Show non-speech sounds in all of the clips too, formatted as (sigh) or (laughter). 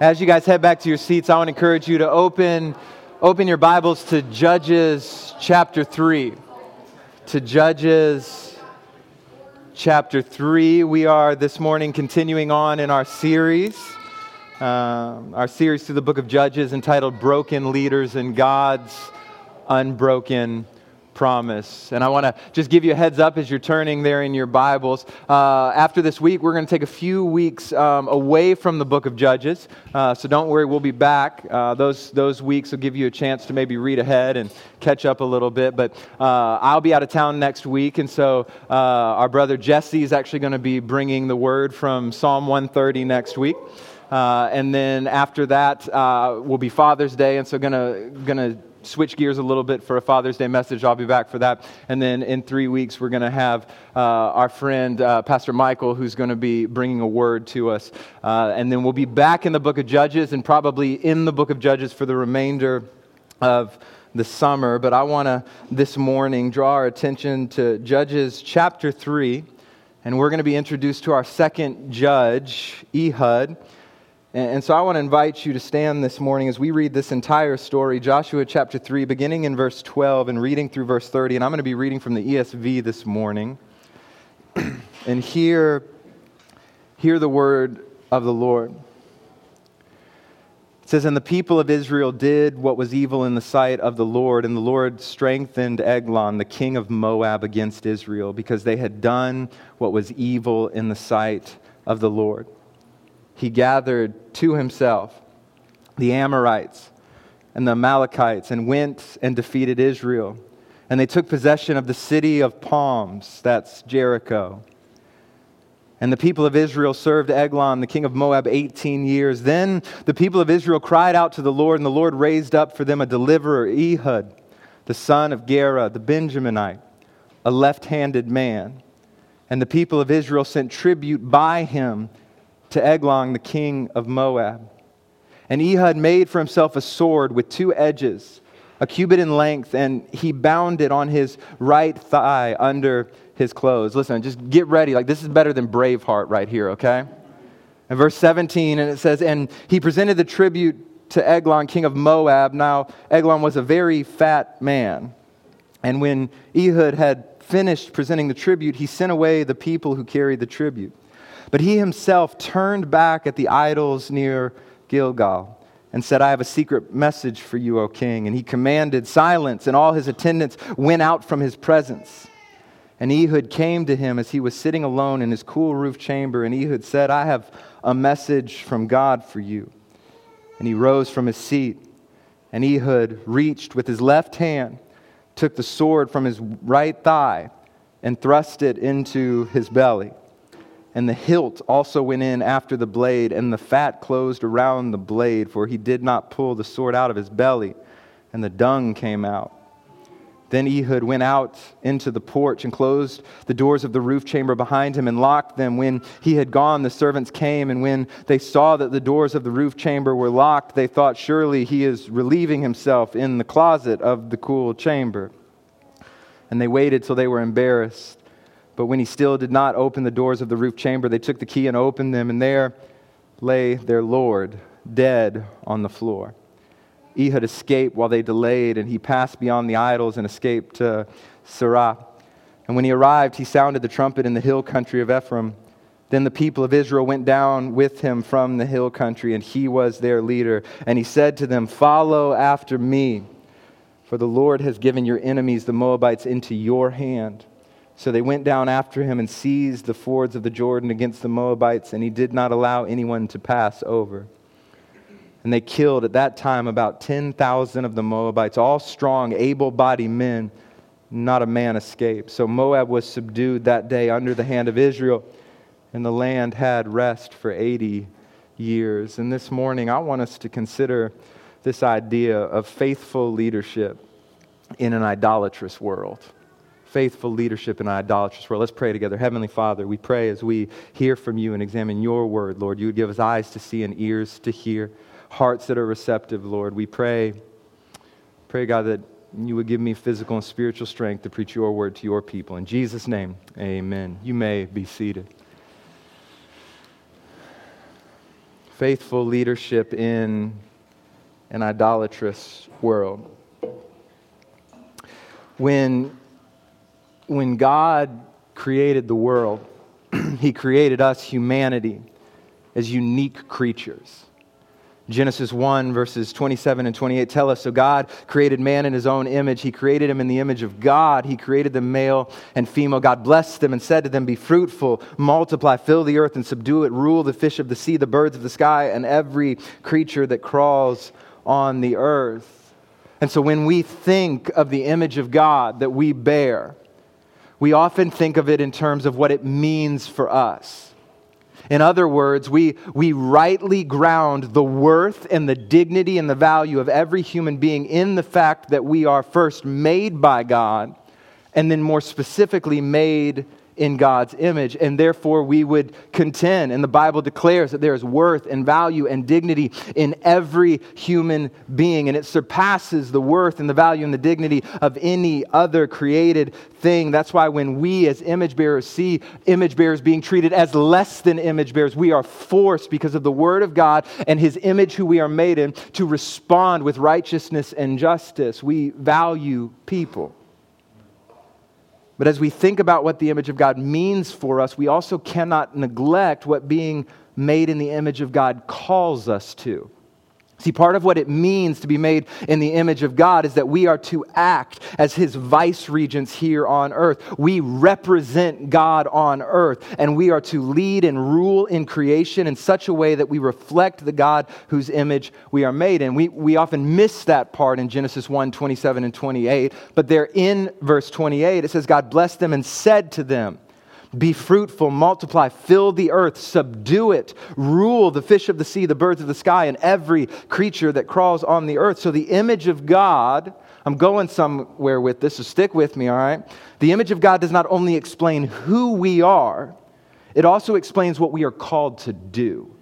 As you guys head back to your seats, I want to encourage you to open, open your Bibles to Judges chapter 3. To Judges chapter 3. We are this morning continuing on in our series, um, our series through the book of Judges entitled Broken Leaders and God's Unbroken promise. And I want to just give you a heads up as you're turning there in your Bibles. Uh, after this week, we're going to take a few weeks um, away from the book of Judges. Uh, so don't worry, we'll be back. Uh, those, those weeks will give you a chance to maybe read ahead and catch up a little bit. But uh, I'll be out of town next week. And so uh, our brother Jesse is actually going to be bringing the word from Psalm 130 next week. Uh, and then after that will be Father's Day. And so going to switch gears a little bit for a Father's Day message. I'll be back for that. And then in three weeks, we're going to have uh, our friend, uh, Pastor Michael, who's going to be bringing a word to us. Uh, and then we'll be back in the book of Judges and probably in the book of Judges for the remainder of the summer. But I want to this morning draw our attention to Judges chapter 3. And we're going to be introduced to our second judge, Ehud. And so I want to invite you to stand this morning as we read this entire story, Joshua chapter 3, beginning in verse 12 and reading through verse 30. And I'm going to be reading from the ESV this morning. (clears throat) and hear, hear the word of the Lord. It says, And the people of Israel did what was evil in the sight of the Lord, and the Lord strengthened Eglon, the king of Moab, against Israel, because they had done what was evil in the sight of the Lord he gathered to himself the Ammonites and the Amalekites and went and defeated Israel. And they took possession of the city of palms, that's Jericho. And the people of Israel served Eglon, the king of Moab, 18 years. Then the people of Israel cried out to the Lord, and the Lord raised up for them a deliverer, Ehud, the son of Gera, the Benjaminite, a left handed man. And the people of Israel sent tribute by him to Eglon, the king of Moab. And Ehud made for himself a sword with two edges, a cubit in length, and he bound it on his right thigh under his clothes. Listen, just get ready. Like, this is better than Braveheart right here, okay? And verse 17, and it says, And he presented the tribute to Eglon, king of Moab. Now, Eglon was a very fat man. And when Ehud had finished presenting the tribute, he sent away the people who carried the tribute. But he himself turned back at the idols near Gilgal and said, I have a secret message for you, O king. And he commanded silence, and all his attendants went out from his presence. And Ehud came to him as he was sitting alone in his cool roof chamber. And Ehud said, I have a message from God for you. And he rose from his seat. And Ehud reached with his left hand, took the sword from his right thigh, and thrust it into his belly and the hilt also went in after the blade, and the fat closed around the blade, for he did not pull the sword out of his belly, and the dung came out. Then Ehud went out into the porch and closed the doors of the roof chamber behind him and locked them. When he had gone, the servants came, and when they saw that the doors of the roof chamber were locked, they thought, Surely he is relieving himself in the closet of the cool chamber. And they waited till they were embarrassed. But when he still did not open the doors of the roof chamber, they took the key and opened them, and there lay their Lord, dead on the floor. Ehud escaped while they delayed, and he passed beyond the idols and escaped to Seirah. And when he arrived, he sounded the trumpet in the hill country of Ephraim. Then the people of Israel went down with him from the hill country, and he was their leader. And he said to them, Follow after me, for the Lord has given your enemies, the Moabites, into your hand. So they went down after him and seized the fords of the Jordan against the Moabites, and he did not allow anyone to pass over. And they killed at that time about 10,000 of the Moabites, all strong, able bodied men. Not a man escaped. So Moab was subdued that day under the hand of Israel, and the land had rest for 80 years. And this morning, I want us to consider this idea of faithful leadership in an idolatrous world faithful leadership in an idolatrous world. Let's pray together. Heavenly Father, we pray as we hear from you and examine your word, Lord, you would give us eyes to see and ears to hear, hearts that are receptive, Lord. We pray, pray, God, that you would give me physical and spiritual strength to preach your word to your people. In Jesus' name, amen. You may be seated. faithful leadership in an idolatrous world. When, when God created the world, (clears throat) He created us, humanity, as unique creatures. Genesis 1, verses 27 and 28 tell us So God created man in his own image. He created him in the image of God. He created them male and female. God blessed them and said to them, Be fruitful, multiply, fill the earth and subdue it, rule the fish of the sea, the birds of the sky, and every creature that crawls on the earth. And so when we think of the image of God that we bear, we often think of it in terms of what it means for us. In other words, we, we rightly ground the worth and the dignity and the value of every human being in the fact that we are first made by God and then more specifically made in God's image, and therefore we would contend. And the Bible declares that there is worth and value and dignity in every human being, and it surpasses the worth and the value and the dignity of any other created thing. That's why when we as image bearers see image bearers being treated as less than image bearers, we are forced because of the Word of God and His image, who we are made in, to respond with righteousness and justice. We value people. But as we think about what the image of God means for us, we also cannot neglect what being made in the image of God calls us to. See, part of what it means to be made in the image of God is that we are to act as his vice regents here on earth. We represent God on earth, and we are to lead and rule in creation in such a way that we reflect the God whose image we are made in. We, we often miss that part in Genesis 1 27 and 28, but there in verse 28, it says, God blessed them and said to them, be fruitful, multiply, fill the earth, subdue it, rule the fish of the sea, the birds of the sky, and every creature that crawls on the earth. So the image of God, I'm going somewhere with this, so stick with me, all right? The image of God does not only explain who we are, it also explains what we are called to do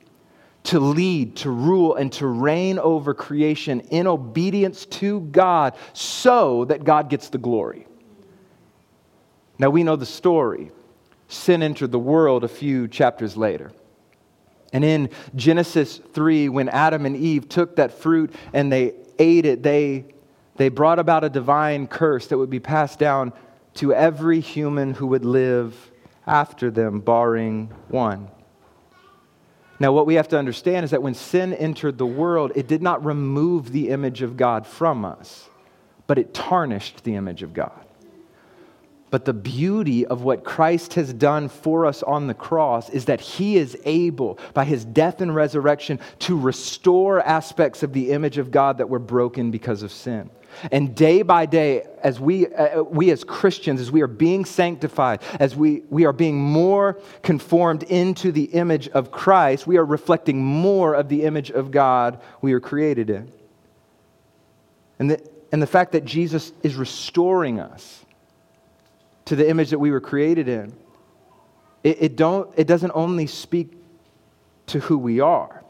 to lead, to rule, and to reign over creation in obedience to God so that God gets the glory. Now we know the story sin entered the world a few chapters later. And in Genesis 3, when Adam and Eve took that fruit and they ate it, they, they brought about a divine curse that would be passed down to every human who would live after them, barring one. Now, what we have to understand is that when sin entered the world, it did not remove the image of God from us, but it tarnished the image of God. But the beauty of what Christ has done for us on the cross is that he is able, by his death and resurrection, to restore aspects of the image of God that were broken because of sin. And day by day, as we, uh, we as Christians, as we are being sanctified, as we, we are being more conformed into the image of Christ, we are reflecting more of the image of God we are created in. And the, and the fact that Jesus is restoring us to the image that we were created in, it, it, don't, it doesn't only speak to who we are,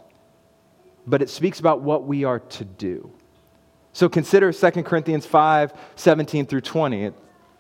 but it speaks about what we are to do. So consider 2 Corinthians 5 17 through 20. It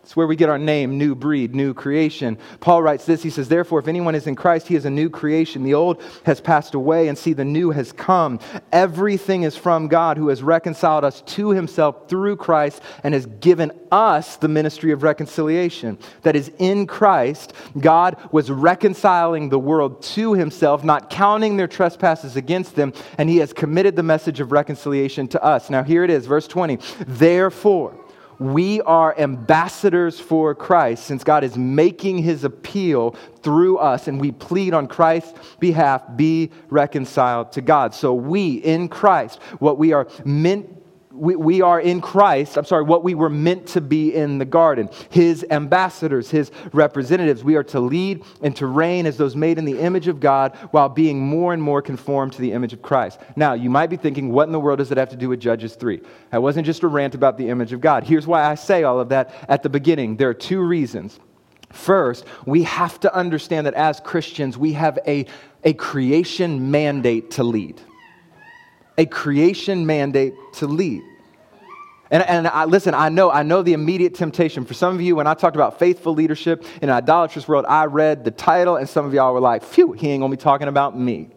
it's where we get our name, new breed, new creation. Paul writes this. He says, Therefore, if anyone is in Christ, he is a new creation. The old has passed away, and see, the new has come. Everything is from God, who has reconciled us to himself through Christ and has given us the ministry of reconciliation. That is, in Christ, God was reconciling the world to himself, not counting their trespasses against them, and he has committed the message of reconciliation to us. Now, here it is, verse 20. Therefore, we are ambassadors for Christ since God is making his appeal through us and we plead on Christ's behalf be reconciled to God. So we in Christ, what we are meant we, we are in Christ, I'm sorry, what we were meant to be in the garden. His ambassadors, his representatives. We are to lead and to reign as those made in the image of God while being more and more conformed to the image of Christ. Now, you might be thinking, what in the world does it have to do with Judges 3? That wasn't just a rant about the image of God. Here's why I say all of that at the beginning. There are two reasons. First, we have to understand that as Christians, we have a, a creation mandate to lead a creation mandate to lead. And, and I, listen, I know, I know the immediate temptation. For some of you, when I talked about faithful leadership in an idolatrous world, I read the title, and some of y'all were like, phew, he ain't gonna be talking about me.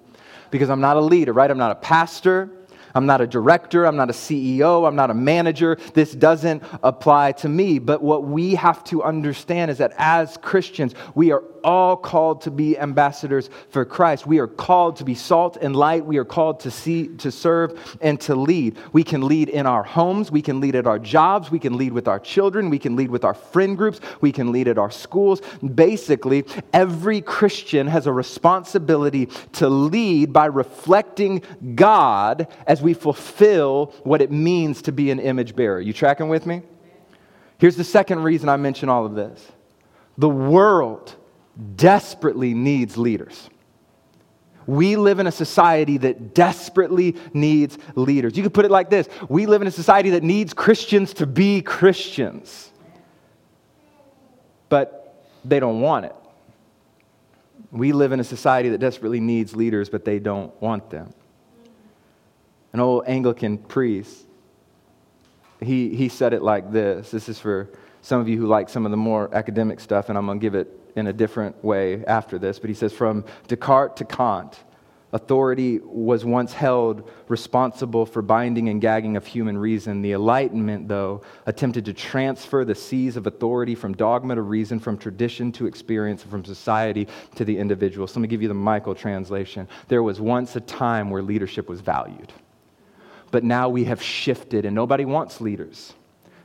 because I'm not a leader, right? I'm not a pastor. I'm not a director. I'm not a CEO. I'm not a manager. This doesn't apply to me. But what we have to understand is that as Christians, we are all called to be ambassadors for Christ. We are called to be salt and light. We are called to see, to serve, and to lead. We can lead in our homes. We can lead at our jobs. We can lead with our children. We can lead with our friend groups. We can lead at our schools. Basically, every Christian has a responsibility to lead by reflecting God as we fulfill what it means to be an image bearer. You tracking with me? Here's the second reason I mention all of this the world desperately needs leaders. We live in a society that desperately needs leaders. You could put it like this We live in a society that needs Christians to be Christians, but they don't want it. We live in a society that desperately needs leaders, but they don't want them. An old Anglican priest, he, he said it like this. This is for some of you who like some of the more academic stuff, and I'm going to give it in a different way after this, but he says from Descartes to Kant, authority was once held responsible for binding and gagging of human reason. The Enlightenment, though, attempted to transfer the seas of authority from dogma to reason, from tradition to experience, from society to the individual. So let me give you the Michael translation. There was once a time where leadership was valued, but now we have shifted, and nobody wants leaders.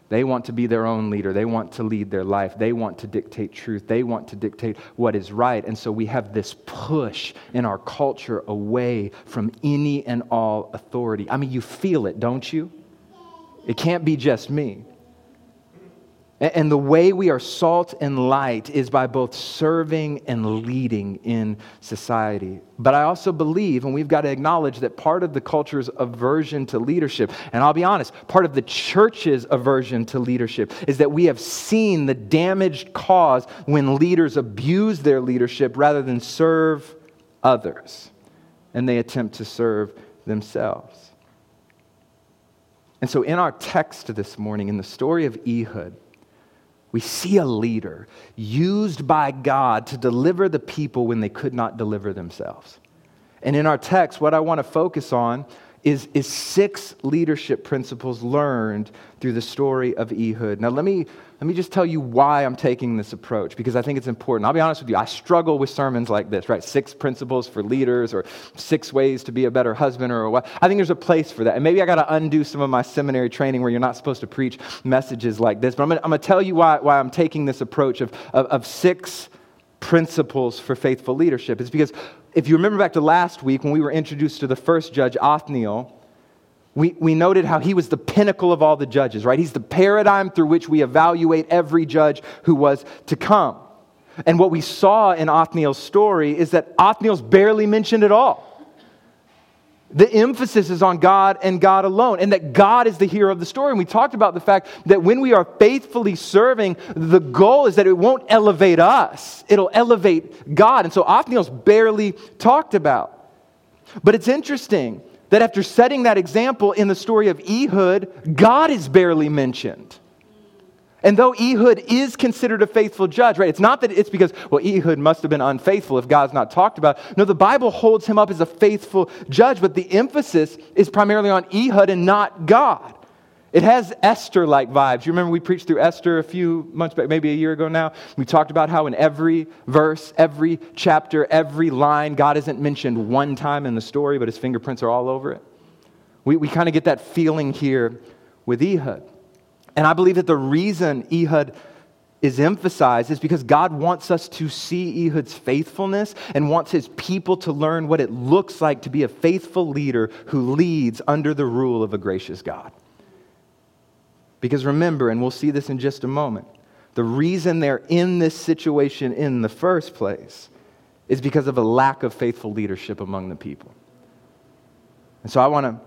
They want to be their own leader. They want to lead their life. They want to dictate truth. They want to dictate what is right. And so we have this push in our culture away from any and all authority. I mean, you feel it, don't you? It can't be just me. And the way we are salt and light is by both serving and leading in society. But I also believe, and we've got to acknowledge that part of the culture's aversion to leadership, and I'll be honest, part of the church's aversion to leadership is that we have seen the damaged cause when leaders abuse their leadership rather than serve others, and they attempt to serve themselves. And so, in our text this morning, in the story of Ehud, we see a leader used by God to deliver the people when they could not deliver themselves. And in our text, what I want to focus on is, is six leadership principles learned through the story of Ehud. Now, let me let me just tell you why I'm taking this approach because I think it's important. I'll be honest with you, I struggle with sermons like this, right? Six principles for leaders or six ways to be a better husband or what. I think there's a place for that. And maybe I got to undo some of my seminary training where you're not supposed to preach messages like this. But I'm going to tell you why, why I'm taking this approach of, of, of six principles for faithful leadership. It's because if you remember back to last week when we were introduced to the first judge, Othniel, we, we noted how he was the pinnacle of all the judges, right? He's the paradigm through which we evaluate every judge who was to come. And what we saw in Othniel's story is that Othniel's barely mentioned at all. The emphasis is on God and God alone, and that God is the hero of the story. And we talked about the fact that when we are faithfully serving, the goal is that it won't elevate us, it'll elevate God. And so Othniel's barely talked about. But it's interesting that after setting that example in the story of Ehud, God is barely mentioned. And though Ehud is considered a faithful judge, right? It's not that it's because, well, Ehud must have been unfaithful if God's not talked about. No, the Bible holds him up as a faithful judge, but the emphasis is primarily on Ehud and not God. It has Esther like vibes. You remember we preached through Esther a few months back, maybe a year ago now? We talked about how in every verse, every chapter, every line, God isn't mentioned one time in the story, but his fingerprints are all over it. We, we kind of get that feeling here with Ehud. And I believe that the reason Ehud is emphasized is because God wants us to see Ehud's faithfulness and wants his people to learn what it looks like to be a faithful leader who leads under the rule of a gracious God. Because remember, and we'll see this in just a moment, the reason they're in this situation in the first place is because of a lack of faithful leadership among the people. And so I want to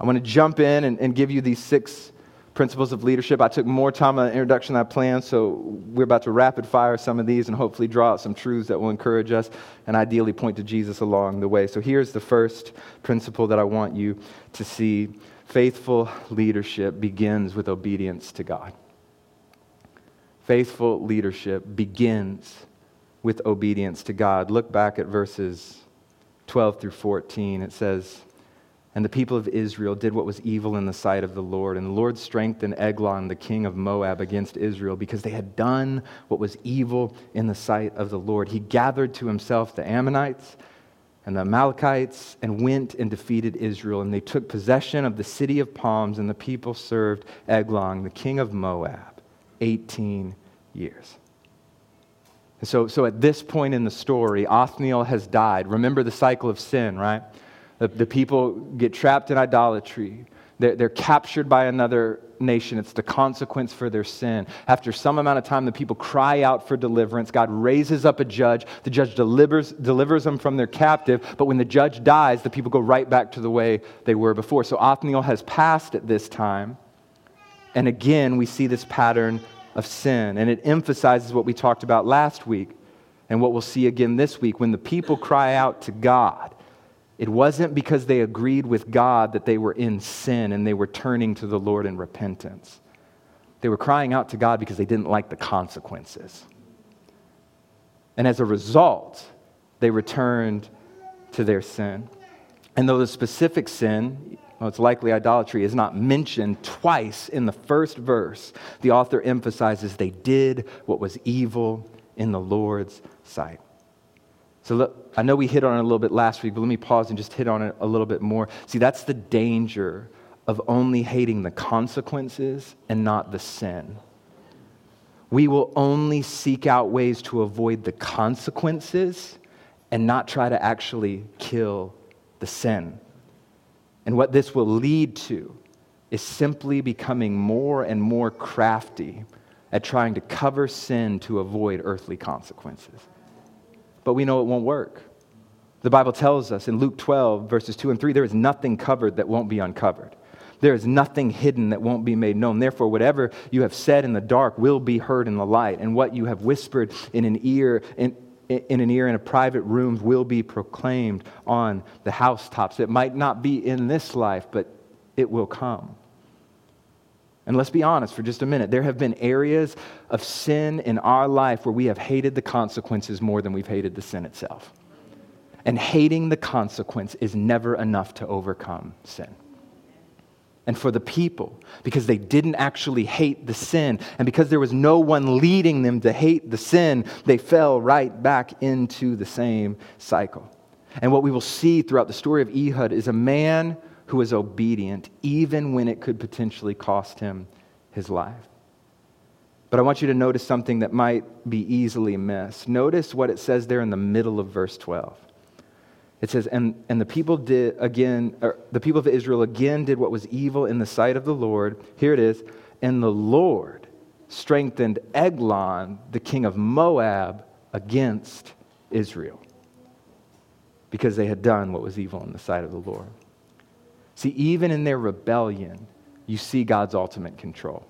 I want to jump in and, and give you these six principles of leadership. I took more time on the introduction than I planned, so we're about to rapid fire some of these and hopefully draw out some truths that will encourage us and ideally point to Jesus along the way. So here's the first principle that I want you to see Faithful leadership begins with obedience to God. Faithful leadership begins with obedience to God. Look back at verses 12 through 14. It says, And the people of Israel did what was evil in the sight of the Lord. And the Lord strengthened Eglon, the king of Moab, against Israel because they had done what was evil in the sight of the Lord. He gathered to himself the Ammonites and the Amalekites and went and defeated Israel. And they took possession of the city of palms, and the people served Eglon, the king of Moab, 18 years. And so, so at this point in the story, Othniel has died. Remember the cycle of sin, right? The, the people get trapped in idolatry. They're, they're captured by another nation. It's the consequence for their sin. After some amount of time, the people cry out for deliverance. God raises up a judge. The judge delivers, delivers them from their captive. But when the judge dies, the people go right back to the way they were before. So Othniel has passed at this time. And again, we see this pattern of sin. And it emphasizes what we talked about last week and what we'll see again this week. When the people cry out to God, it wasn't because they agreed with God that they were in sin and they were turning to the Lord in repentance. They were crying out to God because they didn't like the consequences. And as a result, they returned to their sin. And though the specific sin, well, it's likely idolatry, is not mentioned twice in the first verse, the author emphasizes they did what was evil in the Lord's sight. So look, I know we hit on it a little bit last week, but let me pause and just hit on it a little bit more. See, that's the danger of only hating the consequences and not the sin. We will only seek out ways to avoid the consequences and not try to actually kill the sin. And what this will lead to is simply becoming more and more crafty at trying to cover sin to avoid earthly consequences but we know it won't work. The Bible tells us in Luke 12, verses 2 and 3, there is nothing covered that won't be uncovered. There is nothing hidden that won't be made known. Therefore, whatever you have said in the dark will be heard in the light, and what you have whispered in an ear, in, in an ear in a private room will be proclaimed on the housetops. It might not be in this life, but it will come. And let's be honest for just a minute. There have been areas of sin in our life where we have hated the consequences more than we've hated the sin itself. And hating the consequence is never enough to overcome sin. And for the people, because they didn't actually hate the sin, and because there was no one leading them to hate the sin, they fell right back into the same cycle. And what we will see throughout the story of Ehud is a man who was obedient, even when it could potentially cost him his life. But I want you to notice something that might be easily missed. Notice what it says there in the middle of verse 12. It says, and, and the people did again, the people of Israel again did what was evil in the sight of the Lord. Here it is. And the Lord strengthened Eglon, the king of Moab, against Israel because they had done what was evil in the sight of the Lord. See, even in their rebellion, you see God's ultimate control.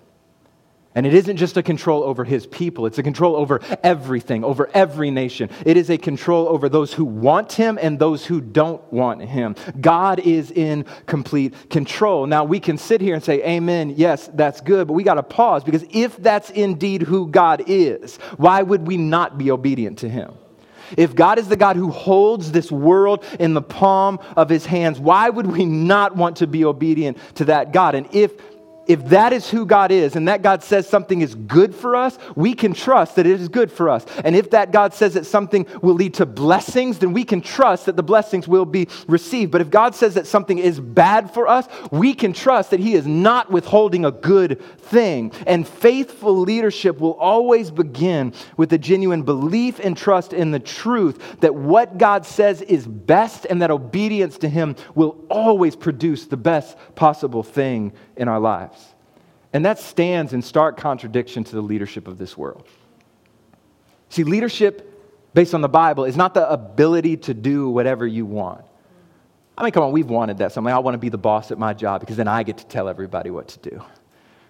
And it isn't just a control over his people, it's a control over everything, over every nation. It is a control over those who want him and those who don't want him. God is in complete control. Now, we can sit here and say, Amen, yes, that's good, but we got to pause because if that's indeed who God is, why would we not be obedient to him? If God is the God who holds this world in the palm of his hands, why would we not want to be obedient to that God? And if if that is who God is and that God says something is good for us, we can trust that it is good for us. And if that God says that something will lead to blessings, then we can trust that the blessings will be received. But if God says that something is bad for us, we can trust that He is not withholding a good thing. And faithful leadership will always begin with a genuine belief and trust in the truth that what God says is best and that obedience to Him will always produce the best possible thing in our lives. And that stands in stark contradiction to the leadership of this world. See, leadership based on the Bible is not the ability to do whatever you want. I mean, come on, we've wanted that. Something I want to be the boss at my job because then I get to tell everybody what to do.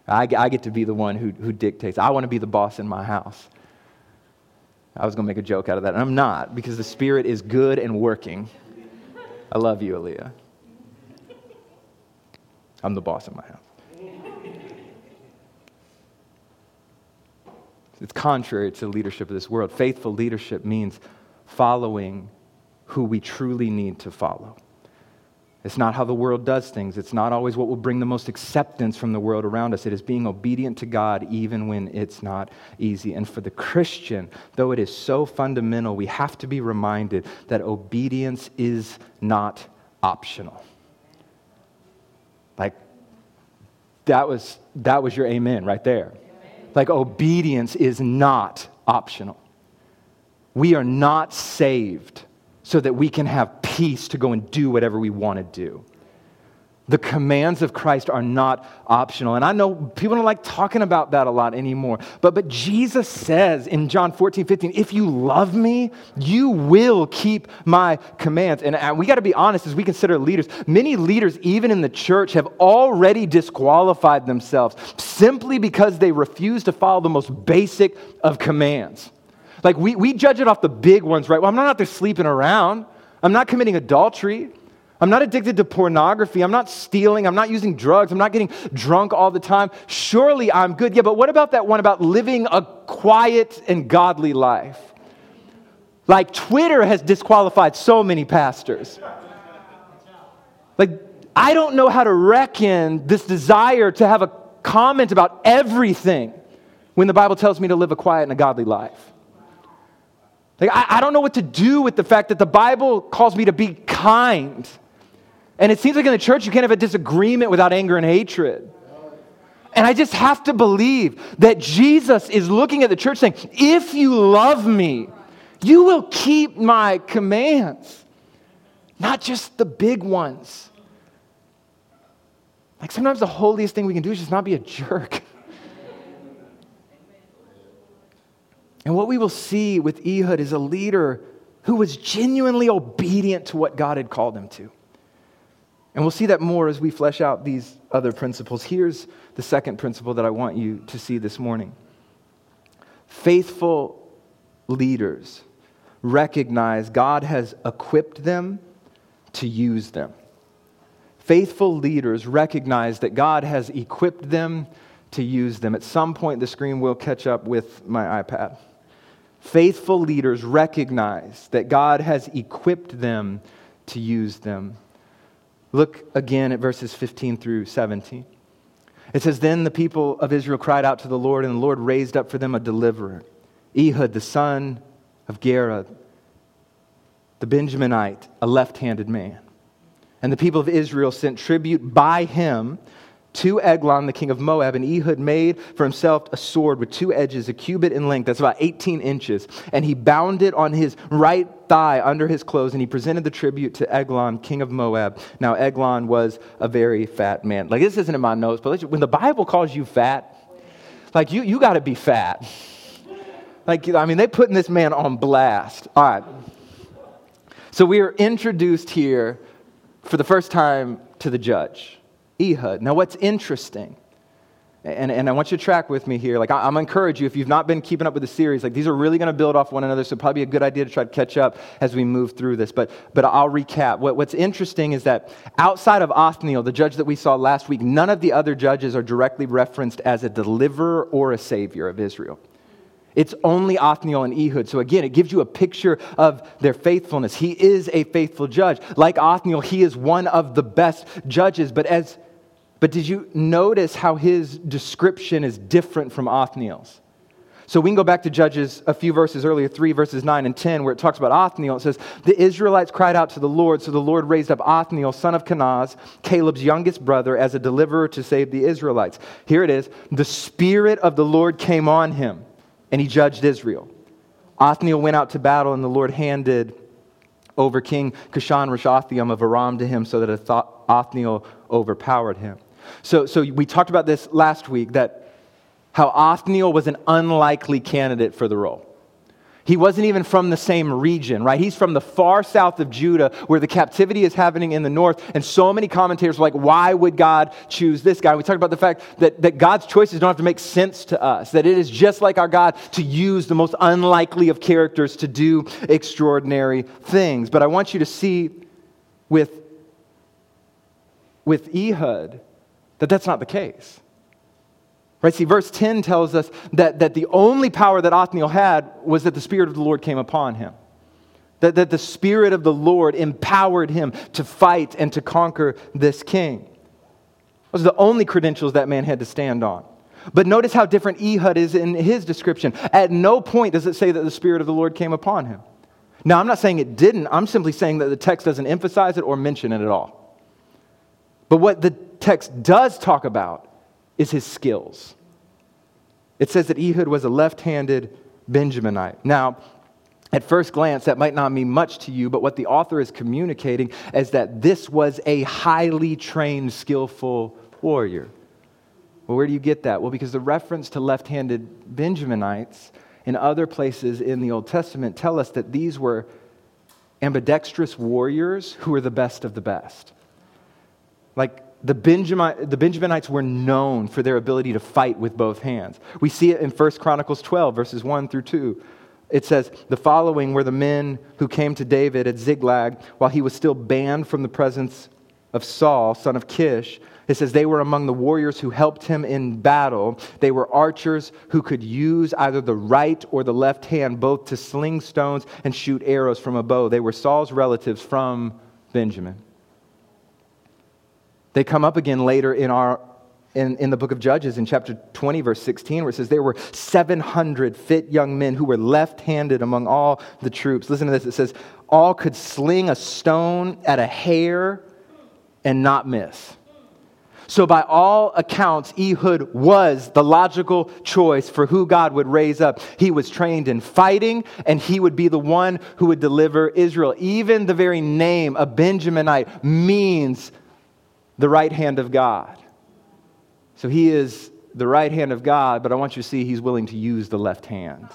I, I get to be the one who, who dictates. I want to be the boss in my house. I was going to make a joke out of that, and I'm not because the Spirit is good and working. I love you, Aaliyah. I'm the boss in my house. It's contrary to the leadership of this world. Faithful leadership means following who we truly need to follow. It's not how the world does things. It's not always what will bring the most acceptance from the world around us. It is being obedient to God even when it's not easy. And for the Christian, though it is so fundamental, we have to be reminded that obedience is not optional. Like, that was, that was your amen right there. Like, obedience is not optional. We are not saved so that we can have peace to go and do whatever we want to do. The commands of Christ are not optional. And I know people don't like talking about that a lot anymore. But, but Jesus says in John 14, 15, if you love me, you will keep my commands. And, and we got to be honest as we consider leaders. Many leaders, even in the church, have already disqualified themselves simply because they refuse to follow the most basic of commands. Like we, we judge it off the big ones, right? Well, I'm not out there sleeping around. I'm not committing adultery. I'm not addicted to pornography. I'm not stealing. I'm not using drugs. I'm not getting drunk all the time. Surely I'm good. Yeah, but what about that one about living a quiet and godly life? Like Twitter has disqualified so many pastors. Like, I don't know how to reckon this desire to have a comment about everything when the Bible tells me to live a quiet and a godly life. Like, I, I don't know what to do with the fact that the Bible calls me to be kind. And it seems like in the church you can't have a disagreement without anger and hatred. And I just have to believe that Jesus is looking at the church saying, If you love me, you will keep my commands, not just the big ones. Like sometimes the holiest thing we can do is just not be a jerk. And what we will see with Ehud is a leader who was genuinely obedient to what God had called him to. And we'll see that more as we flesh out these other principles. Here's the second principle that I want you to see this morning faithful leaders recognize God has equipped them to use them. Faithful leaders recognize that God has equipped them to use them. At some point, the screen will catch up with my iPad. Faithful leaders recognize that God has equipped them to use them. Look again at verses 15 through 17. It says, Then the people of Israel cried out to the Lord, and the Lord raised up for them a deliverer, Ehud, the son of Gera, the Benjaminite, a left handed man. And the people of Israel sent tribute by him to Eglon, the king of Moab, and Ehud made for himself a sword with two edges, a cubit in length, that's about 18 inches. And he bound it on his right thigh under his clothes, and he presented the tribute to Eglon, king of Moab. Now, Eglon was a very fat man. Like, this isn't in my notes, but when the Bible calls you fat, like, you, you got to be fat. Like, I mean, they're putting this man on blast. All right. So we are introduced here for the first time to the judge. Ehud. Now, what's interesting, and, and I want you to track with me here. Like, I, am encourage you, if you've not been keeping up with the series, like, these are really going to build off one another, so probably a good idea to try to catch up as we move through this. But, but I'll recap. What, what's interesting is that outside of Othniel, the judge that we saw last week, none of the other judges are directly referenced as a deliverer or a savior of Israel. It's only Othniel and Ehud. So again, it gives you a picture of their faithfulness. He is a faithful judge. Like Othniel, he is one of the best judges. But as but did you notice how his description is different from Othniel's? So we can go back to Judges a few verses earlier, 3 verses 9 and 10, where it talks about Othniel. It says, The Israelites cried out to the Lord, so the Lord raised up Othniel, son of Kenaz, Caleb's youngest brother, as a deliverer to save the Israelites. Here it is The Spirit of the Lord came on him, and he judged Israel. Othniel went out to battle, and the Lord handed over King Cushan Rishathaim of Aram to him, so that Othniel overpowered him. So, so we talked about this last week that how Othniel was an unlikely candidate for the role. He wasn't even from the same region, right? He's from the far south of Judah where the captivity is happening in the north. And so many commentators were like, why would God choose this guy? We talked about the fact that, that God's choices don't have to make sense to us, that it is just like our God to use the most unlikely of characters to do extraordinary things. But I want you to see with, with Ehud that that's not the case. Right? See, verse 10 tells us that, that the only power that Othniel had was that the Spirit of the Lord came upon him. that, that the Spirit of the Lord empowered him to fight and to conquer this king. Those are the only credentials that man had to stand on. But notice how different Ehud is in his description. At no point does it say that the Spirit of the Lord came upon him. Now, I'm not saying it didn't, I'm simply saying that the text doesn't emphasize it or mention it at all. But what the text does talk about is his skills. It says that Ehud was a left handed Benjaminite. Now, at first glance, that might not mean much to you, but what the author is communicating is that this was a highly trained, skillful warrior. Well, where do you get that? Well, because the reference to left handed Benjaminites in other places in the Old Testament tell us that these were ambidextrous warriors who were the best of the best. Like the, Benjamin, the Benjaminites were known for their ability to fight with both hands. We see it in 1 Chronicles 12, verses 1 through 2. It says, The following were the men who came to David at Ziklag while he was still banned from the presence of Saul, son of Kish. It says they were among the warriors who helped him in battle. They were archers who could use either the right or the left hand both to sling stones and shoot arrows from a bow. They were Saul's relatives from Benjamin. They come up again later in our in, in the book of Judges in chapter 20, verse 16, where it says there were 700 fit young men who were left handed among all the troops. Listen to this. It says, all could sling a stone at a hair and not miss. So, by all accounts, Ehud was the logical choice for who God would raise up. He was trained in fighting, and he would be the one who would deliver Israel. Even the very name, a Benjaminite, means the right hand of God. So, he is the right hand of God, but I want you to see he's willing to use the left hand.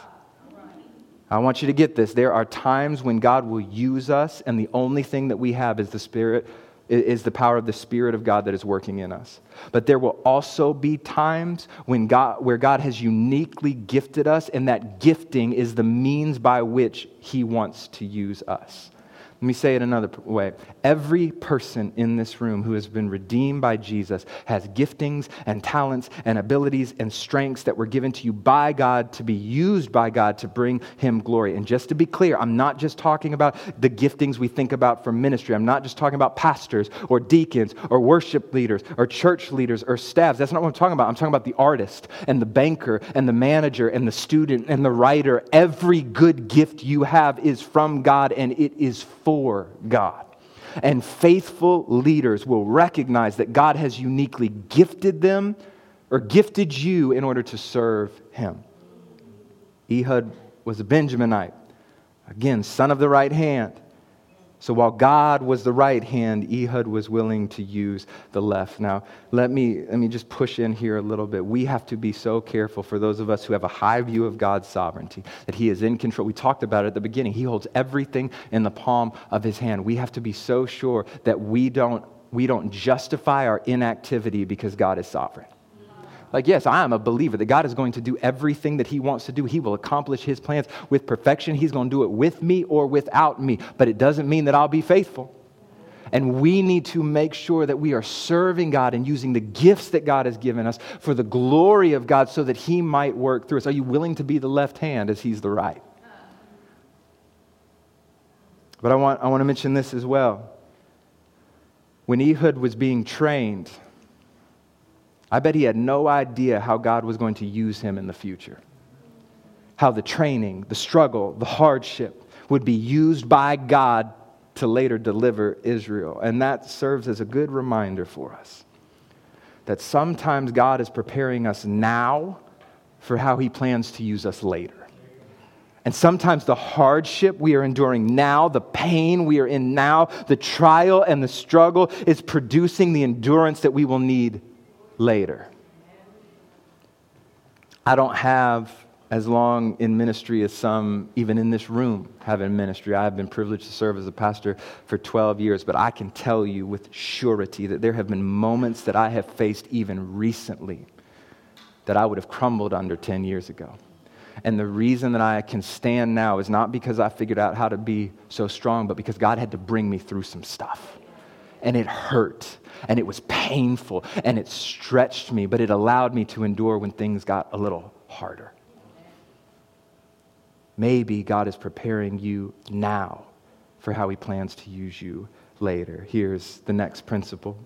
I want you to get this. There are times when God will use us, and the only thing that we have is the Spirit is the power of the Spirit of God that is working in us. But there will also be times when God, where God has uniquely gifted us, and that gifting is the means by which He wants to use us. Let me say it another way. Every person in this room who has been redeemed by Jesus has giftings and talents and abilities and strengths that were given to you by God to be used by God to bring Him glory. And just to be clear, I'm not just talking about the giftings we think about for ministry. I'm not just talking about pastors or deacons or worship leaders or church leaders or staffs. That's not what I'm talking about. I'm talking about the artist and the banker and the manager and the student and the writer. Every good gift you have is from God and it is for God. And faithful leaders will recognize that God has uniquely gifted them or gifted you in order to serve Him. Ehud was a Benjaminite, again, son of the right hand. So while God was the right hand, Ehud was willing to use the left. Now, let me, let me just push in here a little bit. We have to be so careful for those of us who have a high view of God's sovereignty, that He is in control. We talked about it at the beginning. He holds everything in the palm of His hand. We have to be so sure that we don't, we don't justify our inactivity because God is sovereign. Like, yes, I am a believer that God is going to do everything that He wants to do. He will accomplish His plans with perfection. He's going to do it with me or without me. But it doesn't mean that I'll be faithful. And we need to make sure that we are serving God and using the gifts that God has given us for the glory of God so that He might work through us. Are you willing to be the left hand as He's the right? But I want, I want to mention this as well. When Ehud was being trained, I bet he had no idea how God was going to use him in the future. How the training, the struggle, the hardship would be used by God to later deliver Israel. And that serves as a good reminder for us that sometimes God is preparing us now for how he plans to use us later. And sometimes the hardship we are enduring now, the pain we are in now, the trial and the struggle is producing the endurance that we will need later. I don't have as long in ministry as some, even in this room, have in ministry. I have been privileged to serve as a pastor for 12 years, but I can tell you with surety that there have been moments that I have faced even recently that I would have crumbled under 10 years ago. And the reason that I can stand now is not because I figured out how to be so strong, but because God had to bring me through some stuff. And it hurt and it was painful and it stretched me, but it allowed me to endure when things got a little harder. Maybe God is preparing you now for how he plans to use you later. Here's the next principle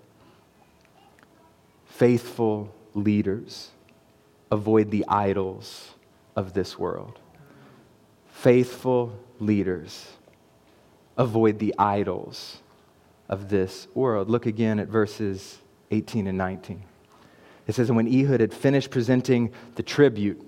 faithful leaders avoid the idols of this world. Faithful leaders avoid the idols of this world. Look again at verses 18 and 19. It says, And when Ehud had finished presenting the tribute,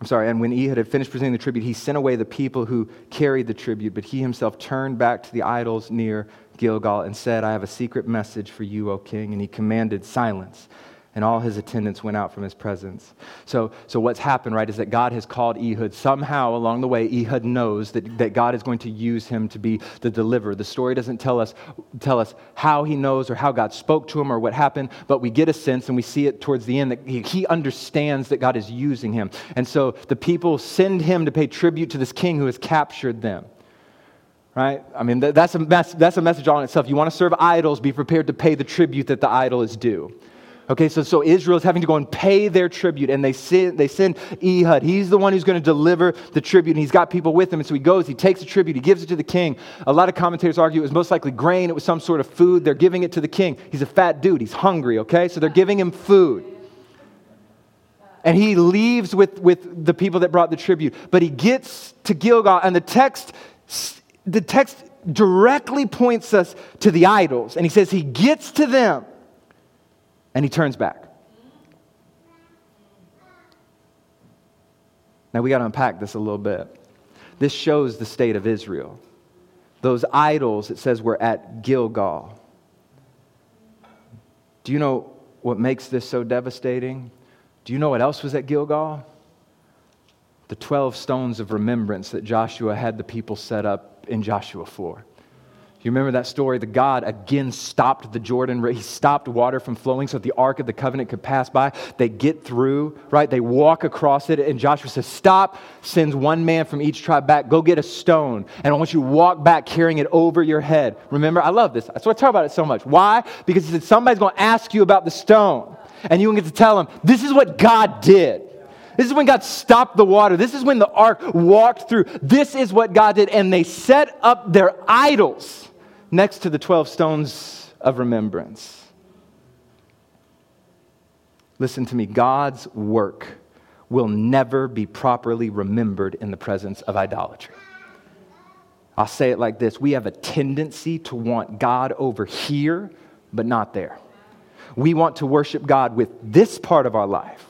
I'm sorry, and when Ehud had finished presenting the tribute, he sent away the people who carried the tribute, but he himself turned back to the idols near Gilgal and said, I have a secret message for you, O king. And he commanded silence and all his attendants went out from his presence. So, so what's happened, right, is that God has called Ehud. Somehow along the way, Ehud knows that, that God is going to use him to be the deliverer. The story doesn't tell us, tell us how he knows or how God spoke to him or what happened, but we get a sense and we see it towards the end that he, he understands that God is using him. And so the people send him to pay tribute to this king who has captured them right? I mean, that's a, mess, that's a message on itself. You want to serve idols, be prepared to pay the tribute that the idol is due. Okay, so, so Israel is having to go and pay their tribute, and they send, they send Ehud. He's the one who's going to deliver the tribute, and he's got people with him. And so he goes, he takes the tribute, he gives it to the king. A lot of commentators argue it was most likely grain, it was some sort of food. They're giving it to the king. He's a fat dude, he's hungry, okay? So they're giving him food. And he leaves with, with the people that brought the tribute. But he gets to Gilgal, and the text, the text directly points us to the idols. And he says he gets to them and he turns back. Now we got to unpack this a little bit. This shows the state of Israel. Those idols, it says, were at Gilgal. Do you know what makes this so devastating? Do you know what else was at Gilgal? The 12 stones of remembrance that Joshua had the people set up in Joshua 4. You remember that story? The God again stopped the Jordan. He stopped water from flowing so that the Ark of the Covenant could pass by. They get through, right? They walk across it, and Joshua says, Stop, sends one man from each tribe back. Go get a stone. And I want you to walk back carrying it over your head. Remember, I love this. That's why I talk about it so much. Why? Because he said, Somebody's going to ask you about the stone. And you get to tell them, This is what God did. This is when God stopped the water. This is when the ark walked through. This is what God did. And they set up their idols next to the 12 stones of remembrance. Listen to me God's work will never be properly remembered in the presence of idolatry. I'll say it like this We have a tendency to want God over here, but not there. We want to worship God with this part of our life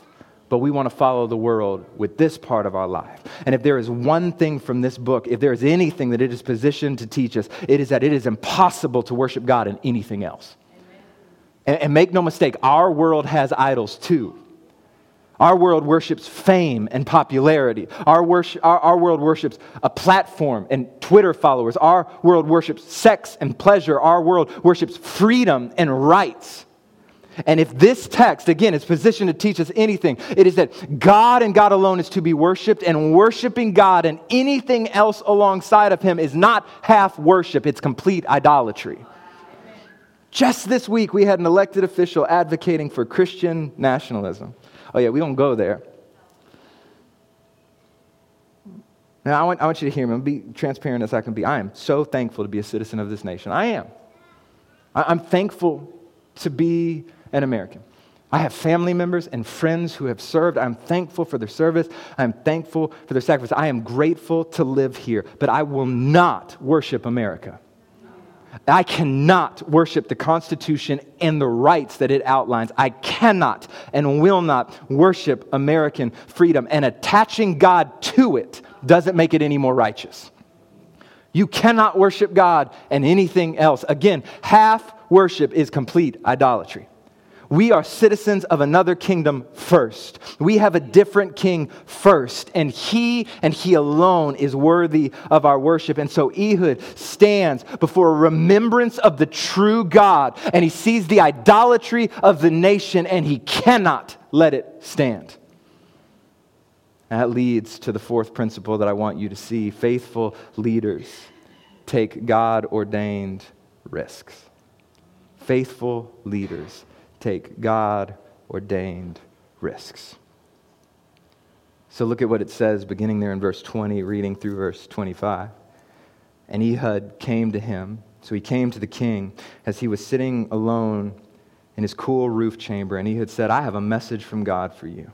but we want to follow the world with this part of our life. And if there is one thing from this book, if there is anything that it is positioned to teach us, it is that it is impossible to worship God in anything else. And, and, make no mistake, our world has idols too. Our world worships fame and popularity. Our, worship, our, our world worships a platform and Twitter followers. Our world worships sex and pleasure. Our world worships freedom and rights. And if this text, again, is positioned to teach us anything, it is that God and God alone is to be worshiped, and worshiping God and anything else alongside of Him is not half worship, it's complete idolatry. Just this week, we had an elected official advocating for Christian nationalism. Oh, yeah, we don't go there. Now, I want, I want you to hear me. Be transparent as I can be. I am so thankful to be a citizen of this nation. I am. I, I'm thankful to be an American. I have family members and friends who have served. I'm thankful for their service. I'm thankful for their sacrifice. I am grateful to live here, but I will not worship America. I cannot worship the Constitution and the rights that it outlines. I cannot and will not worship American freedom. And attaching God to it doesn't make it any more righteous. You cannot worship God and anything else. Again, half worship is complete idolatry. We are citizens of another kingdom first. We have a different king first, and he and he alone is worthy of our worship. And so Ehud stands before a remembrance of the true God, and he sees the idolatry of the nation, and he cannot let it stand. that leads to the fourth principle that I want you to see faithful leaders take God ordained risks. Faithful leaders take God ordained risks. So look at what it says beginning there in verse 20, reading through verse 25. And Ehud came to him. So he came to the king as he was sitting alone in his cool roof chamber. And Ehud said, I have a message from God for you.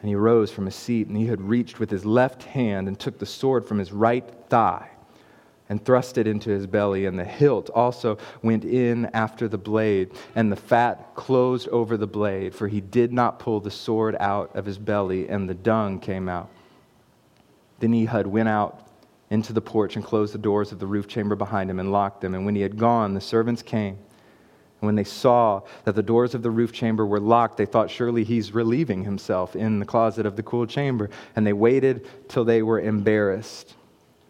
And he rose from his seat, and Ehud reached with his left hand and took the sword from his right thigh and thrust it into his belly, and the hilt also went in after the blade, and the fat closed over the blade, for he did not pull the sword out of his belly, and the dung came out. Then Ehud went out into the porch and closed the doors of the roof chamber behind him and locked them. And when he had gone, the servants came. And when they saw that the doors of the roof chamber were locked, they thought surely he's relieving himself in the closet of the cool chamber. And they waited till they were embarrassed.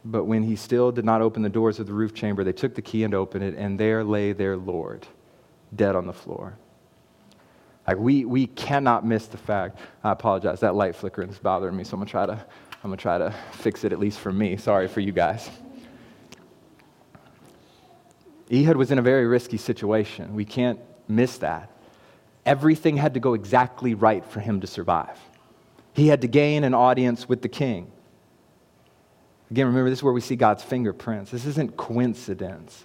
But when he still did not open the doors of the roof chamber, they took the key and opened it, and there lay their Lord, dead on the floor. Like we, we cannot miss the fact. I apologize, that light flickering is bothering me, so I'm gonna try to I'm gonna try to fix it at least for me. Sorry for you guys. Ehud was in a very risky situation. We can't miss that. Everything had to go exactly right for him to survive. He had to gain an audience with the king. Again, remember, this is where we see God's fingerprints. This isn't coincidence.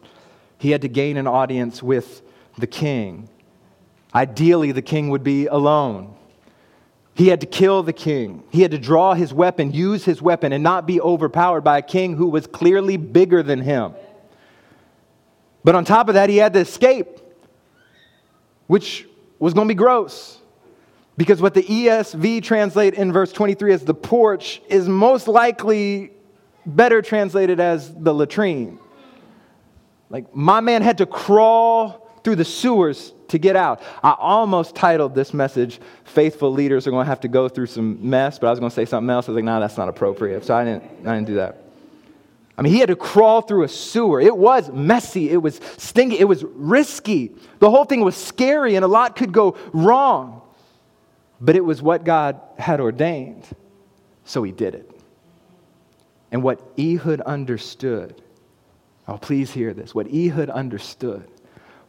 He had to gain an audience with the king. Ideally, the king would be alone. He had to kill the king. He had to draw his weapon, use his weapon, and not be overpowered by a king who was clearly bigger than him. But on top of that, he had to escape, which was going to be gross. Because what the ESV translate in verse 23 as the porch is most likely better translated as the latrine. Like, my man had to crawl through the sewers to get out. I almost titled this message, Faithful Leaders Are Going to Have to Go Through Some Mess, but I was going to say something else. I was like, no, nah, that's not appropriate. So I didn't, I didn't do that. I mean, he had to crawl through a sewer. It was messy, it was stinky, it was risky. The whole thing was scary, and a lot could go wrong. But it was what God had ordained, so he did it. And what Ehud understood, oh, please hear this. What Ehud understood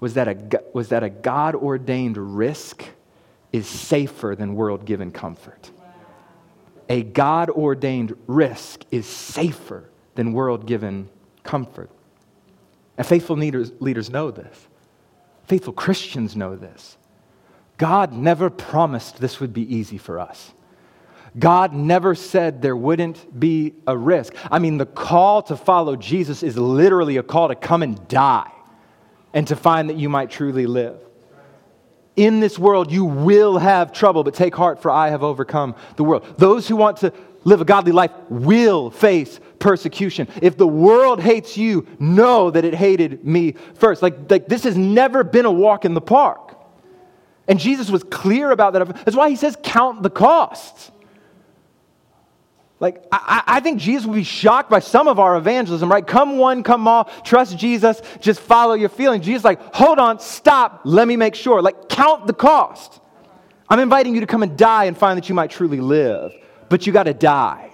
was that a, was that a God ordained risk is safer than world given comfort. A God ordained risk is safer than world given comfort. And faithful leaders, leaders know this. Faithful Christians know this. God never promised this would be easy for us. God never said there wouldn't be a risk. I mean, the call to follow Jesus is literally a call to come and die and to find that you might truly live. In this world, you will have trouble, but take heart, for I have overcome the world. Those who want to live a godly life will face persecution. If the world hates you, know that it hated me first. Like, like this has never been a walk in the park. And Jesus was clear about that. That's why he says, count the costs. Like, I, I, think Jesus would be shocked by some of our evangelism, right? Come one, come all, trust Jesus, just follow your feeling. Jesus, like, hold on, stop, let me make sure. Like, count the cost. I'm inviting you to come and die and find that you might truly live, but you got to die.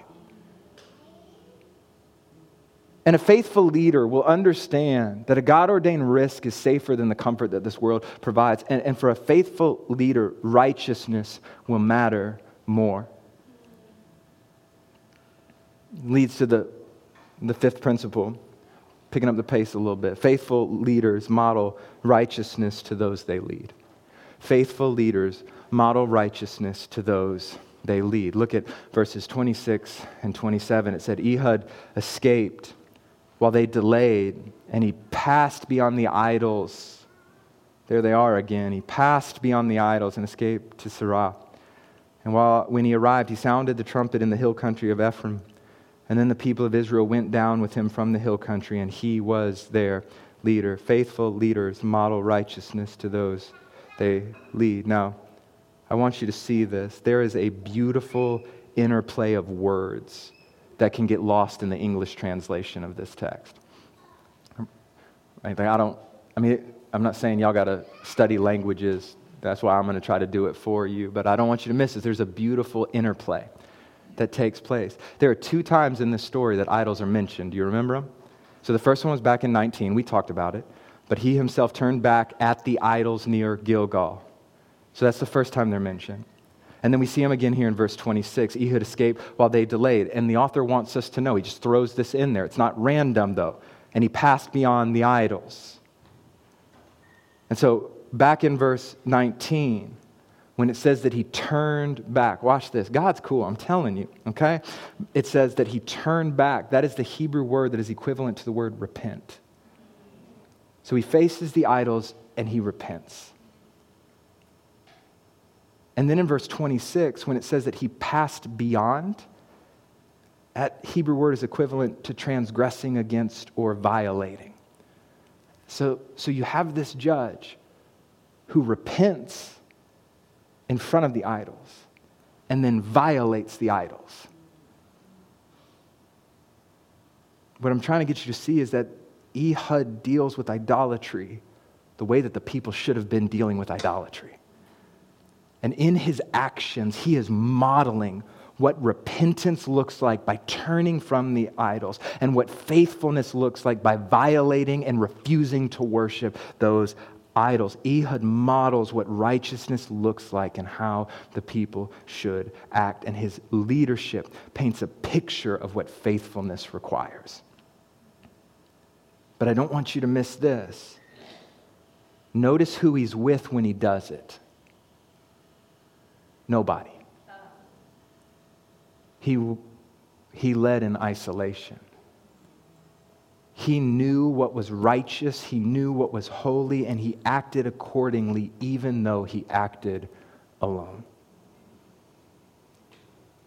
And a faithful leader will understand that a God ordained risk is safer than the comfort that this world provides. And, and for a faithful leader, righteousness will matter more leads to the, the fifth principle, picking up the pace a little bit. Faithful leaders model righteousness to those they lead. Faithful leaders model righteousness to those they lead. Look at verses 26 and 27. It said, Ehud escaped while they delayed, and he passed beyond the idols. There they are again. He passed beyond the idols and escaped to Seirah. And while, when he arrived, he sounded the trumpet in the hill country of Ephraim. And then the people of Israel went down with him from the hill country, and he was their leader. Faithful leaders model righteousness to those they lead. Now, I want you to see this. There is a beautiful interplay of words that can get lost in the English translation of this text. I don't, I mean, I'm not saying y'all got to study languages. That's why I'm going to try to do it for you. But I don't want you to miss it. There's a beautiful interplay that takes place. There are two times in this story that idols are mentioned. Do you remember them? So the first one was back in 19. We talked about it. But he himself turned back at the idols near Gilgal. So that's the first time they're mentioned. And then we see him again here in verse 26. Ehud escaped while they delayed. And the author wants us to know. He just throws this in there. It's not random, though. And he passed beyond the idols. And so, back in verse 19, when it says that he turned back, watch this. God's cool, I'm telling you, okay? It says that he turned back. That is the Hebrew word that is equivalent to the word repent. So he faces the idols and he repents. And then in verse 26, when it says that he passed beyond, that Hebrew word is equivalent to transgressing against or violating. So, so you have this judge who repents in front of the idols and then violates the idols. What I'm trying to get you to see is that Ehud deals with idolatry the way that the people should have been dealing with idolatry. And in his actions, he is modeling what repentance looks like by turning from the idols, and what faithfulness looks like by violating and refusing to worship those idols. Ehud models what righteousness looks like and how the people should act, and his leadership paints a picture of what faithfulness requires. But I don't want you to miss this. Notice who he's with when he does it. Nobody. He, he led in isolation. He knew what was righteous, he knew what was holy, and he acted accordingly, even though he acted alone.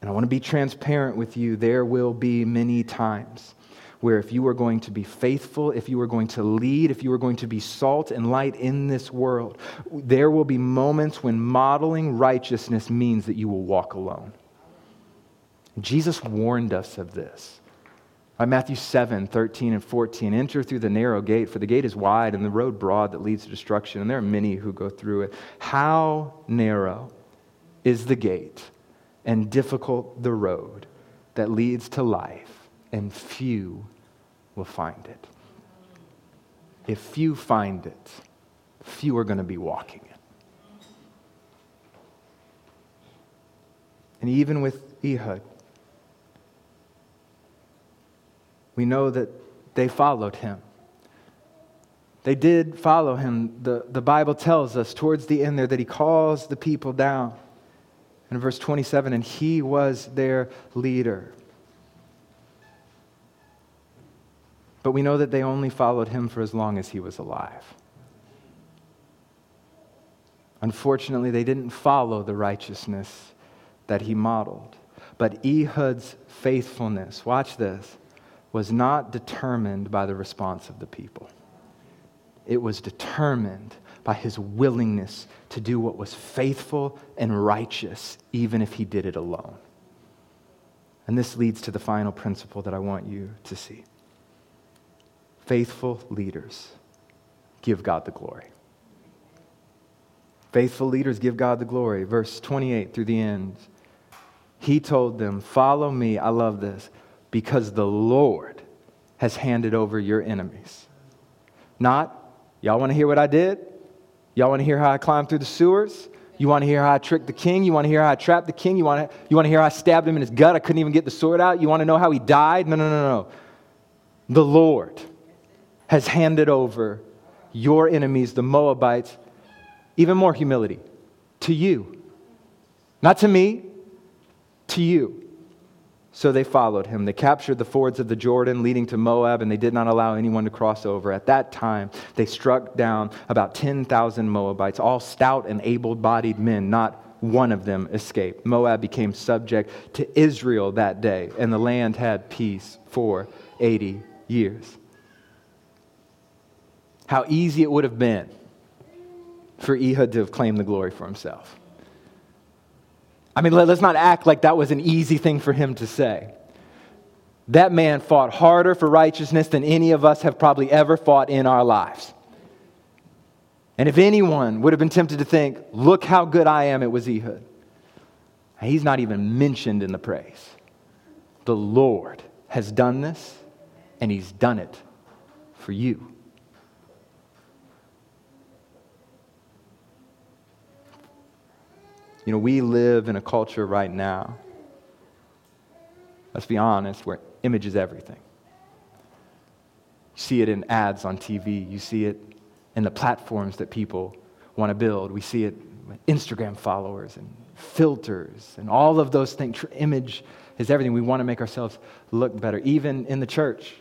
And I want to be transparent with you. There will be many times where if you are going to be faithful, if you are going to lead, if you are going to be salt and light in this world, there will be moments when modeling righteousness means that you will walk alone. Jesus warned us of this. By Matthew 7, 13, and 14, enter through the narrow gate, for the gate is wide and the road broad that leads to destruction, and there are many who go through it. How narrow is the gate and difficult the road that leads to life, and few will find it. If few find it, few are going to be walking it. And even with Ehud, we know that they followed him. They did follow him. The, the Bible tells us towards the end there that he calls the people down. In verse 27, and he was their leader. But we know that they only followed him for as long as he was alive. Unfortunately, they didn't follow the righteousness that he modeled. But Ehud's faithfulness, watch this, was not determined by the response of the people. It was determined by his willingness to do what was faithful and righteous, even if he did it alone. And this leads to the final principle that I want you to see faithful leaders give God the glory. Faithful leaders give God the glory. Verse 28 through the end. He told them, Follow me. I love this. Because the Lord has handed over your enemies. Not, y'all want to hear what I did? Y'all want to hear how I climbed through the sewers? You want to hear how I tricked the king? You want to hear how I trapped the king? You want to, you want to hear how I stabbed him in his gut? I couldn't even get the sword out? You want to know how he died? No, no, no, no. The Lord has handed over your enemies, the Moabites, even more humility, to you. Not to me, to you. So they followed him. They captured the fords of the Jordan leading to Moab, and they did not allow anyone to cross over. At that time, they struck down about 10,000 Moabites, all stout and able bodied men. Not one of them escaped. Moab became subject to Israel that day, and the land had peace for 80 years how easy it would have been for Ehud to have claimed the glory for himself. I mean, let's not act like that was an easy thing for him to say. That man fought harder for righteousness than any of us have probably ever fought in our lives. And if anyone would have been tempted to think, look how good I am, it was Ehud. He's not even mentioned in the praise. The Lord has done this, and he's done it for you. You know, we live in a culture right now, let's be honest, where image is everything. You see it in ads on TV, you see it in the platforms that people want to build. We see it Instagram followers and filters and all of those things. Image is everything. We want to make ourselves look better. Even in the church,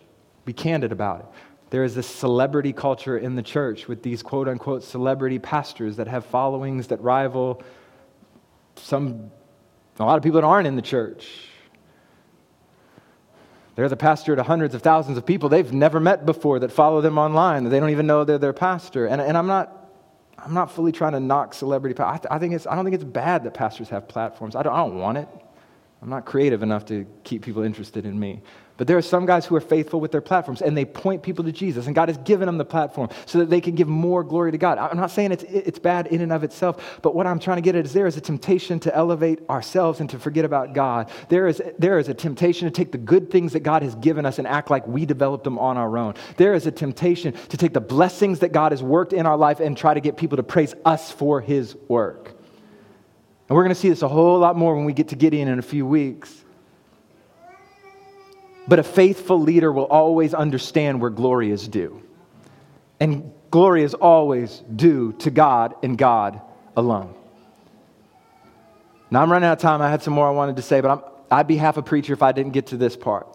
be candid about it. There is this celebrity culture in the church with these quote unquote celebrity pastors that have followings that rival some, a lot of people that aren't in the church. They're the pastor to hundreds of thousands of people they've never met before that follow them online. that They don't even know they're their pastor. And, and I'm, not, I'm not fully trying to knock celebrity. I, I, think it's, I don't think it's bad that pastors have platforms. I don't, I don't want it. I'm not creative enough to keep people interested in me. But there are some guys who are faithful with their platforms and they point people to Jesus, and God has given them the platform so that they can give more glory to God. I'm not saying it's, it's bad in and of itself, but what I'm trying to get at is there is a temptation to elevate ourselves and to forget about God. There is, there is a temptation to take the good things that God has given us and act like we developed them on our own. There is a temptation to take the blessings that God has worked in our life and try to get people to praise us for his work. And we're going to see this a whole lot more when we get to Gideon in a few weeks. But a faithful leader will always understand where glory is due. And glory is always due to God and God alone. Now I'm running out of time. I had some more I wanted to say, but i would be half a preacher if I didn't get to this part.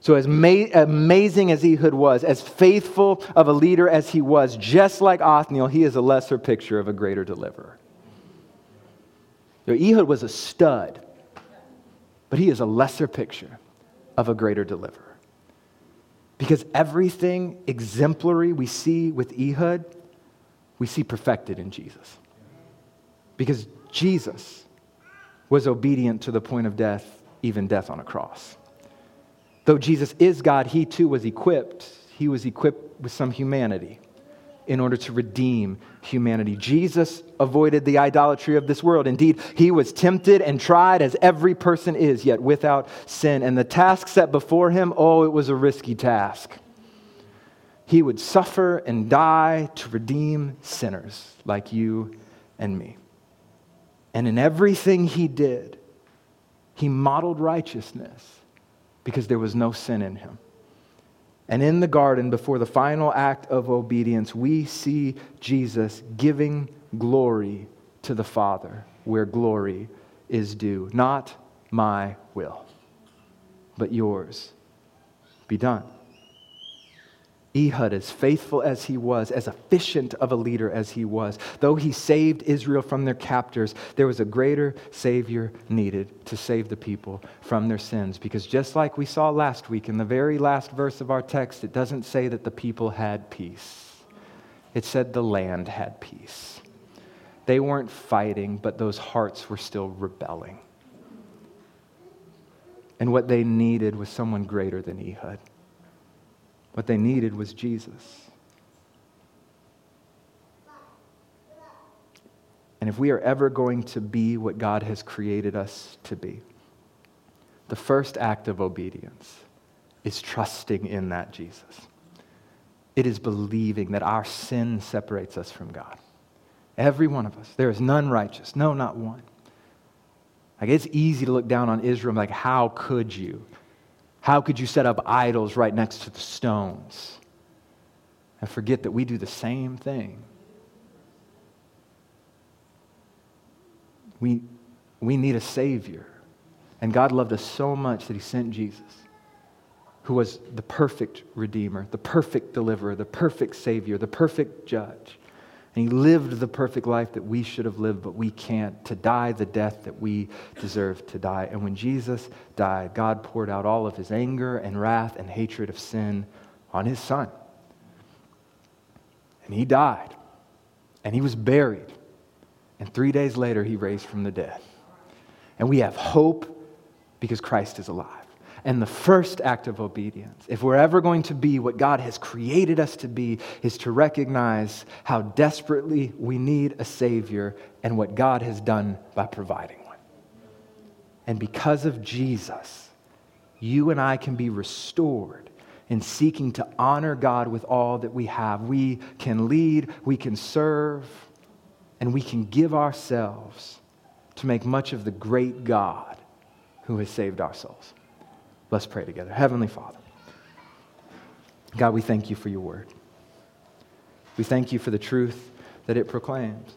So, as ma- amazing as Ehud was, as faithful of a leader as he was, just like Othniel, he is a lesser picture of a greater deliverer. Know, Ehud was a stud, but he is a lesser picture of a greater deliverer. Because everything exemplary we see with Ehud, we see perfected in Jesus. Because Jesus was obedient to the point of death, even death on a cross. Though Jesus is God, he too was equipped. He was equipped with some humanity in order to redeem humanity. Jesus avoided the idolatry of this world. Indeed, he was tempted and tried as every person is, yet without sin. And the task set before him, oh, it was a risky task. He would suffer and die to redeem sinners like you and me. And in everything he did, he modeled righteousness because there was no sin in him. And in the garden, before the final act of obedience, we see Jesus giving glory to the Father where glory is due. Not my will, but yours be done. Ehud, as faithful as he was, as efficient of a leader as he was, though he saved Israel from their captors, there was a greater Savior needed to save the people from their sins. Because just like we saw last week in the very last verse of our text, it doesn't say that the people had peace, it said the land had peace. They weren't fighting, but those hearts were still rebelling. And what they needed was someone greater than Ehud. What they needed was Jesus. And if we are ever going to be what God has created us to be, the first act of obedience is trusting in that Jesus. It is believing that our sin separates us from God. Every one of us. There is none righteous. No, not one. Like it's easy to look down on Israel like, how could you? How could you set up idols right next to the stones? And forget that we do the same thing. We, we need a Savior. And God loved us so much that He sent Jesus, who was the perfect Redeemer, the perfect deliverer, the perfect Savior, the perfect Judge. And he lived the perfect life that we should have lived, but we can't, to die the death that we deserve to die. And when Jesus died, God poured out all of his anger and wrath and hatred of sin on his son. And he died. And he was buried. And three days later, he raised from the dead. And we have hope because Christ is alive and the first act of obedience, if we're ever going to be what God has created us to be, is to recognize how desperately we need a Savior and what God has done by providing one. And because of Jesus, you and I can be restored in seeking to honor God with all that we have. We can lead, we can serve, and we can give ourselves to make much of the great God who has saved our souls. Let's pray together. Heavenly Father, God, we thank you for your word. We thank you for the truth that it proclaims.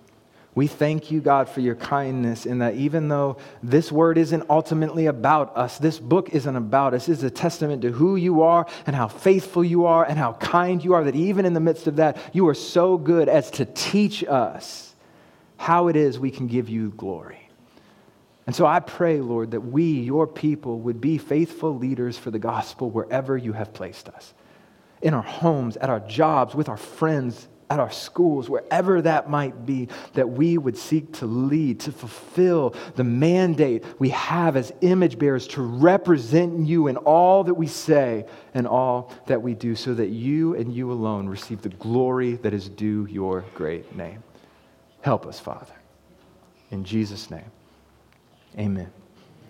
We thank you, God, for your kindness in that even though this word isn't ultimately about us, this book isn't about us, it's a testament to who you are and how faithful you are and how kind you are, that even in the midst of that, you are so good as to teach us how it is we can give you glory. And so I pray, Lord, that we, your people, would be faithful leaders for the gospel wherever you have placed us in our homes, at our jobs, with our friends, at our schools, wherever that might be, that we would seek to lead, to fulfill the mandate we have as image bearers to represent you in all that we say and all that we do, so that you and you alone receive the glory that is due your great name. Help us, Father. In Jesus' name, amen.